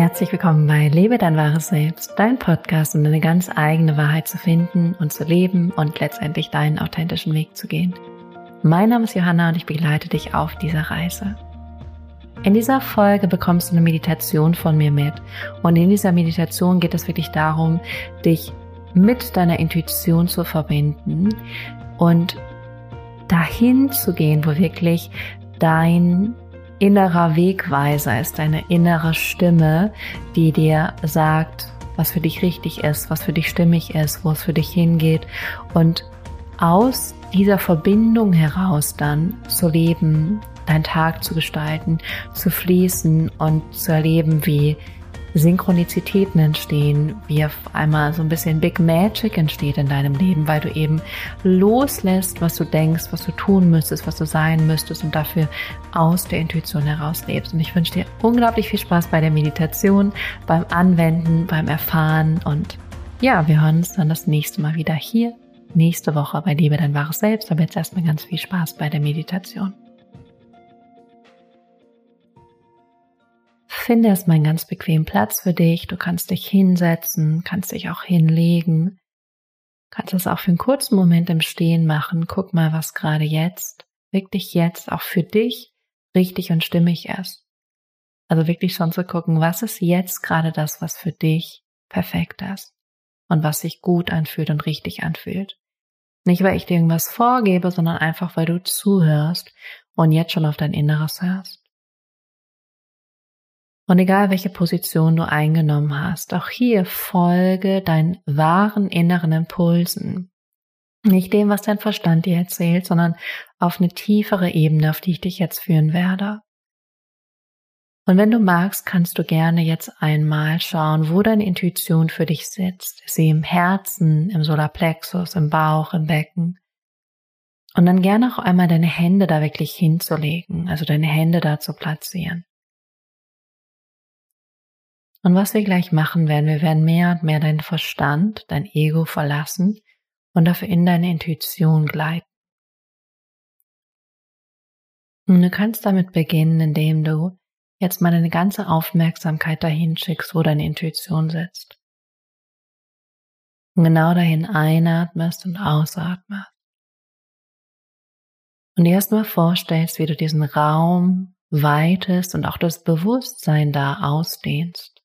Herzlich willkommen bei Lebe dein wahres Selbst, dein Podcast, um deine ganz eigene Wahrheit zu finden und zu leben und letztendlich deinen authentischen Weg zu gehen. Mein Name ist Johanna und ich begleite dich auf dieser Reise. In dieser Folge bekommst du eine Meditation von mir mit. Und in dieser Meditation geht es wirklich darum, dich mit deiner Intuition zu verbinden und dahin zu gehen, wo wirklich dein innerer Wegweiser ist, deine innere Stimme, die dir sagt, was für dich richtig ist, was für dich stimmig ist, wo es für dich hingeht. Und aus dieser Verbindung heraus dann zu leben, deinen Tag zu gestalten, zu fließen und zu erleben, wie Synchronizitäten entstehen, wie auf einmal so ein bisschen Big Magic entsteht in deinem Leben, weil du eben loslässt, was du denkst, was du tun müsstest, was du sein müsstest und dafür aus der Intuition heraus lebst. Und ich wünsche dir unglaublich viel Spaß bei der Meditation, beim Anwenden, beim Erfahren und ja, wir hören uns dann das nächste Mal wieder hier, nächste Woche bei Liebe dein wahres Selbst. Aber jetzt erstmal ganz viel Spaß bei der Meditation. Finde erstmal einen ganz bequemen Platz für dich. Du kannst dich hinsetzen, kannst dich auch hinlegen. Kannst das auch für einen kurzen Moment im Stehen machen. Guck mal, was gerade jetzt, wirklich jetzt auch für dich richtig und stimmig ist. Also wirklich schon zu gucken, was ist jetzt gerade das, was für dich perfekt ist und was sich gut anfühlt und richtig anfühlt. Nicht, weil ich dir irgendwas vorgebe, sondern einfach, weil du zuhörst und jetzt schon auf dein Inneres hörst. Und egal welche Position du eingenommen hast, auch hier folge deinen wahren inneren Impulsen. Nicht dem, was dein Verstand dir erzählt, sondern auf eine tiefere Ebene, auf die ich dich jetzt führen werde. Und wenn du magst, kannst du gerne jetzt einmal schauen, wo deine Intuition für dich sitzt. Sie im Herzen, im Solarplexus, im Bauch, im Becken. Und dann gerne auch einmal deine Hände da wirklich hinzulegen, also deine Hände da zu platzieren. Und was wir gleich machen werden, wir werden mehr und mehr deinen Verstand, dein Ego verlassen und dafür in deine Intuition gleiten. Und du kannst damit beginnen, indem du jetzt mal deine ganze Aufmerksamkeit dahin schickst, wo deine Intuition sitzt. Und genau dahin einatmest und ausatmest. Und dir erstmal vorstellst, wie du diesen Raum weitest und auch das Bewusstsein da ausdehnst.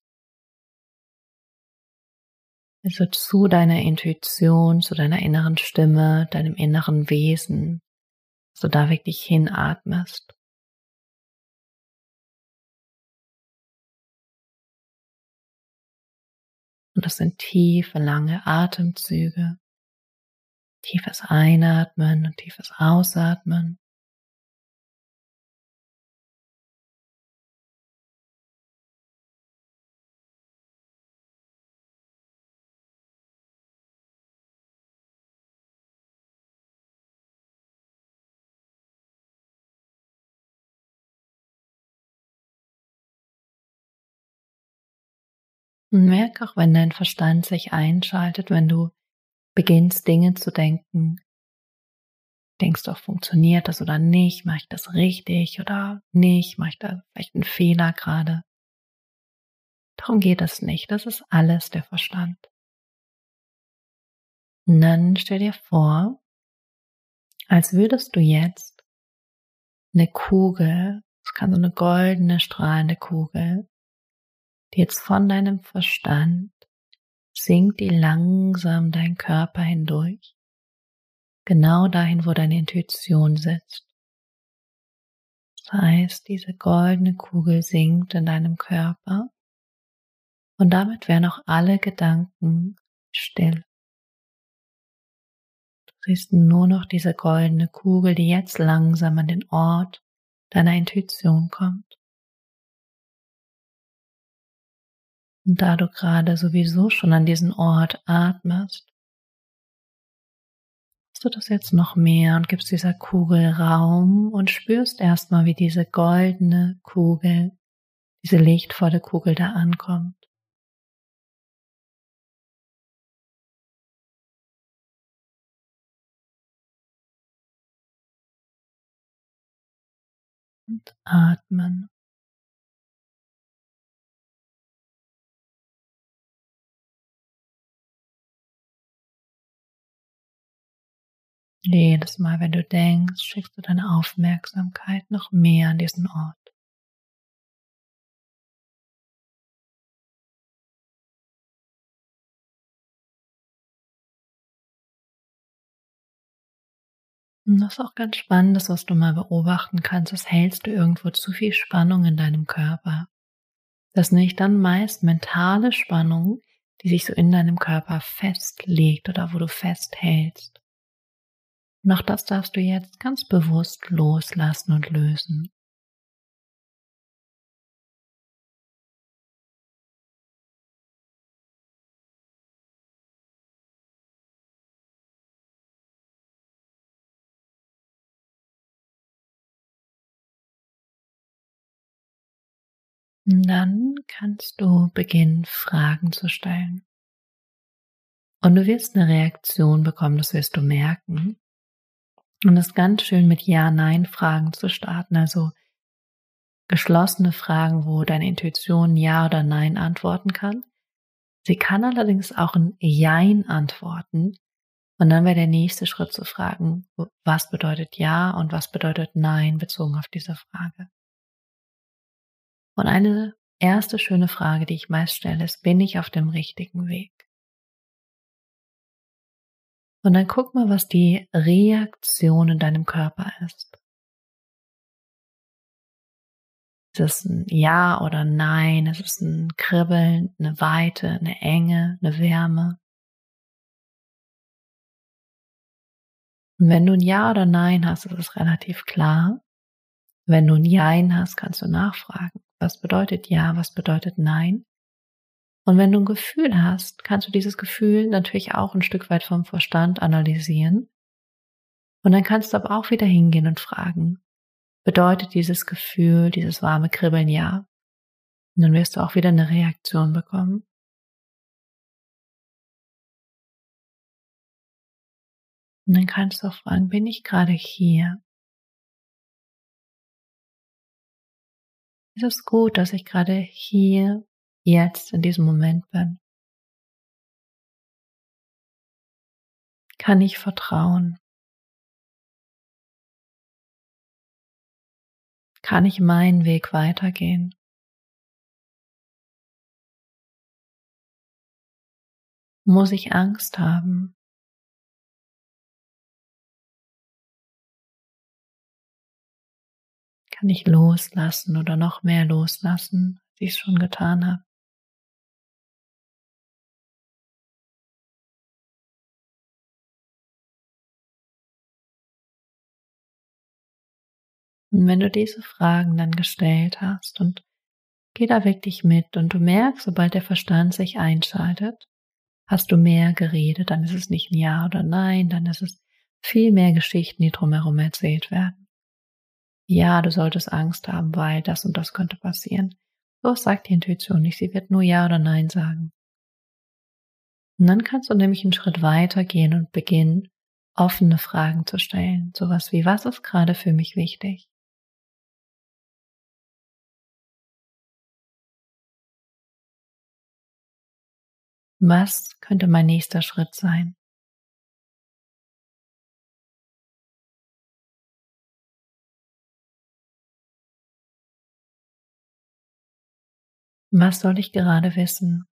Also zu deiner Intuition, zu deiner inneren Stimme, deinem inneren Wesen, so da wirklich hinatmest. Und das sind tiefe, lange Atemzüge, tiefes Einatmen und tiefes Ausatmen. Und merk auch, wenn dein Verstand sich einschaltet, wenn du beginnst, Dinge zu denken. Denkst du, funktioniert das oder nicht? Mache ich das richtig oder nicht? Mache ich da vielleicht einen Fehler gerade? Darum geht es nicht. Das ist alles der Verstand. Und dann stell dir vor, als würdest du jetzt eine Kugel, es kann so eine goldene, strahlende Kugel, Jetzt von deinem Verstand sinkt die langsam dein Körper hindurch, genau dahin, wo deine Intuition sitzt. Das heißt, diese goldene Kugel sinkt in deinem Körper und damit werden auch alle Gedanken still. Du siehst nur noch diese goldene Kugel, die jetzt langsam an den Ort deiner Intuition kommt. Und da du gerade sowieso schon an diesen Ort atmest, machst du das jetzt noch mehr und gibst dieser Kugel Raum und spürst erstmal, wie diese goldene Kugel, diese lichtvolle Kugel da ankommt. Und atmen. Jedes Mal, wenn du denkst, schickst du deine Aufmerksamkeit noch mehr an diesen Ort. Und das ist auch ganz Spannendes, was du mal beobachten kannst, das hältst du irgendwo zu viel Spannung in deinem Körper. Das nicht dann meist mentale Spannung, die sich so in deinem Körper festlegt oder wo du festhältst. Und auch das darfst du jetzt ganz bewusst loslassen und lösen. Dann kannst du beginnen, Fragen zu stellen. Und du wirst eine Reaktion bekommen, das wirst du merken. Und es ist ganz schön mit Ja-Nein-Fragen zu starten, also geschlossene Fragen, wo deine Intuition Ja oder Nein antworten kann. Sie kann allerdings auch ein Jein antworten. Und dann wäre der nächste Schritt zu fragen, was bedeutet Ja und was bedeutet Nein bezogen auf diese Frage. Und eine erste schöne Frage, die ich meist stelle, ist, bin ich auf dem richtigen Weg? Und dann guck mal, was die Reaktion in deinem Körper ist. Ist es ein Ja oder Nein? Ist es ein Kribbeln, eine Weite, eine Enge, eine Wärme? Und wenn du ein Ja oder Nein hast, ist es relativ klar. Wenn du ein Jein hast, kannst du nachfragen. Was bedeutet Ja? Was bedeutet Nein? Und wenn du ein Gefühl hast, kannst du dieses Gefühl natürlich auch ein Stück weit vom Verstand analysieren. Und dann kannst du aber auch wieder hingehen und fragen, bedeutet dieses Gefühl, dieses warme Kribbeln ja? Und dann wirst du auch wieder eine Reaktion bekommen. Und dann kannst du auch fragen, bin ich gerade hier? Ist es gut, dass ich gerade hier jetzt in diesem Moment bin? Kann ich vertrauen? Kann ich meinen Weg weitergehen? Muss ich Angst haben? Kann ich loslassen oder noch mehr loslassen, als ich es schon getan habe? Und wenn du diese Fragen dann gestellt hast und geh da wirklich mit und du merkst, sobald der Verstand sich einschaltet, hast du mehr geredet, dann ist es nicht ein Ja oder Nein, dann ist es viel mehr Geschichten, die drumherum erzählt werden. Ja, du solltest Angst haben, weil das und das könnte passieren. So sagt die Intuition nicht, sie wird nur Ja oder Nein sagen. Und dann kannst du nämlich einen Schritt weiter gehen und beginnen, offene Fragen zu stellen. Sowas wie, was ist gerade für mich wichtig? Was könnte mein nächster Schritt sein? Was soll ich gerade wissen?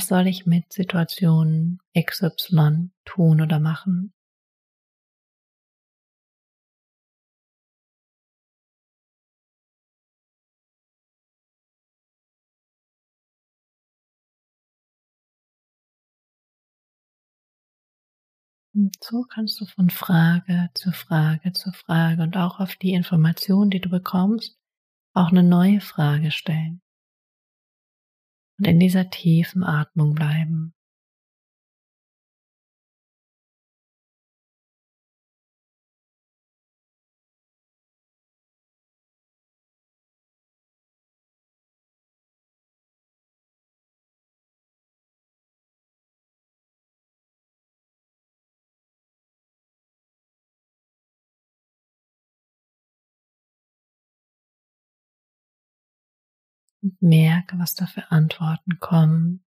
Was soll ich mit Situationen XY tun oder machen? Und so kannst du von Frage zu Frage zu Frage und auch auf die Information, die du bekommst, auch eine neue Frage stellen und in dieser tiefen Atmung bleiben. Und merke, was da für Antworten kommen.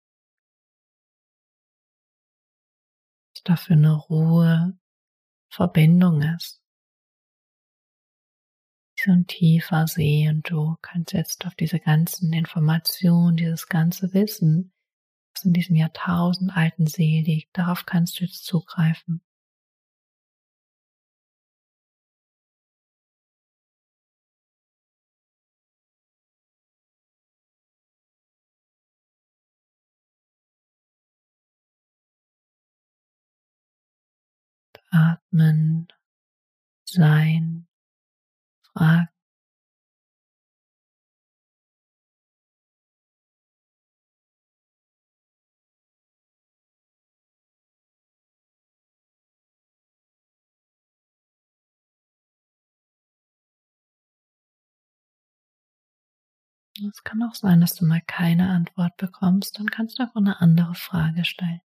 Was da für eine Ruhe, Verbindung ist. So ein tiefer See und du kannst jetzt auf diese ganzen Informationen, dieses ganze Wissen, was in diesem Jahrtausend alten See liegt, darauf kannst du jetzt zugreifen. Atmen, Sein, Fragen. Es kann auch sein, dass du mal keine Antwort bekommst, dann kannst du einfach eine andere Frage stellen.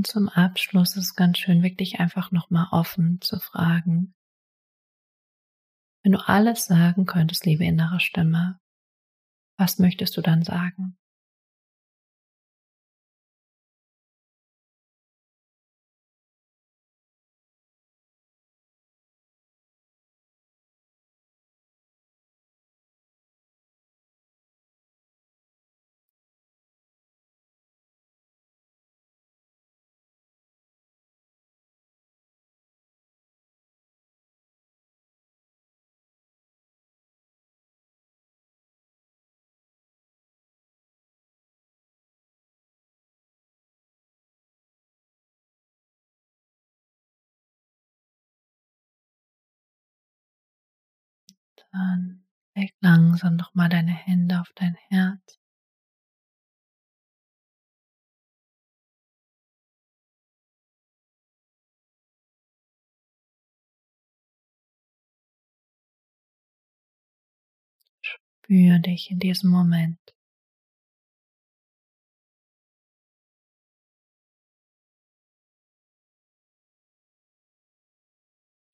Und zum Abschluss ist es ganz schön, wirklich einfach nochmal offen zu fragen. Wenn du alles sagen könntest, liebe innere Stimme, was möchtest du dann sagen? Dann leg langsam nochmal deine Hände auf dein Herz. Spür dich in diesem Moment.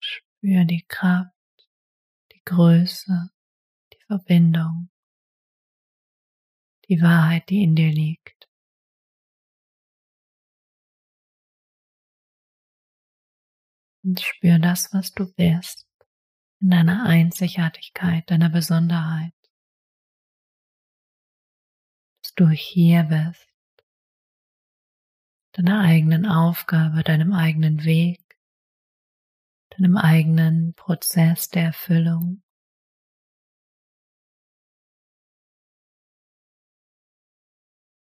Spür die Kraft Größe, die Verbindung, die Wahrheit, die in dir liegt. Und spür das, was du bist, in deiner Einzigartigkeit, deiner Besonderheit. Dass du hier bist, deiner eigenen Aufgabe, deinem eigenen Weg, deinem eigenen Prozess der Erfüllung.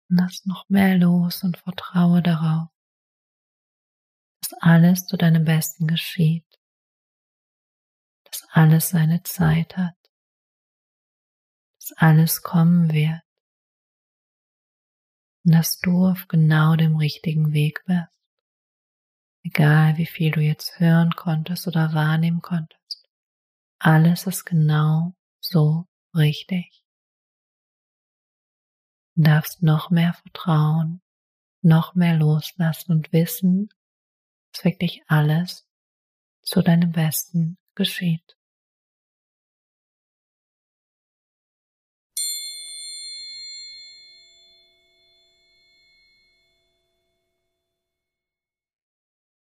Lass noch mehr los und vertraue darauf, dass alles zu deinem Besten geschieht, dass alles seine Zeit hat, dass alles kommen wird und dass du auf genau dem richtigen Weg bist. Egal wie viel du jetzt hören konntest oder wahrnehmen konntest, alles ist genau so richtig. Du darfst noch mehr vertrauen, noch mehr loslassen und wissen, dass wirklich alles zu deinem Besten geschieht.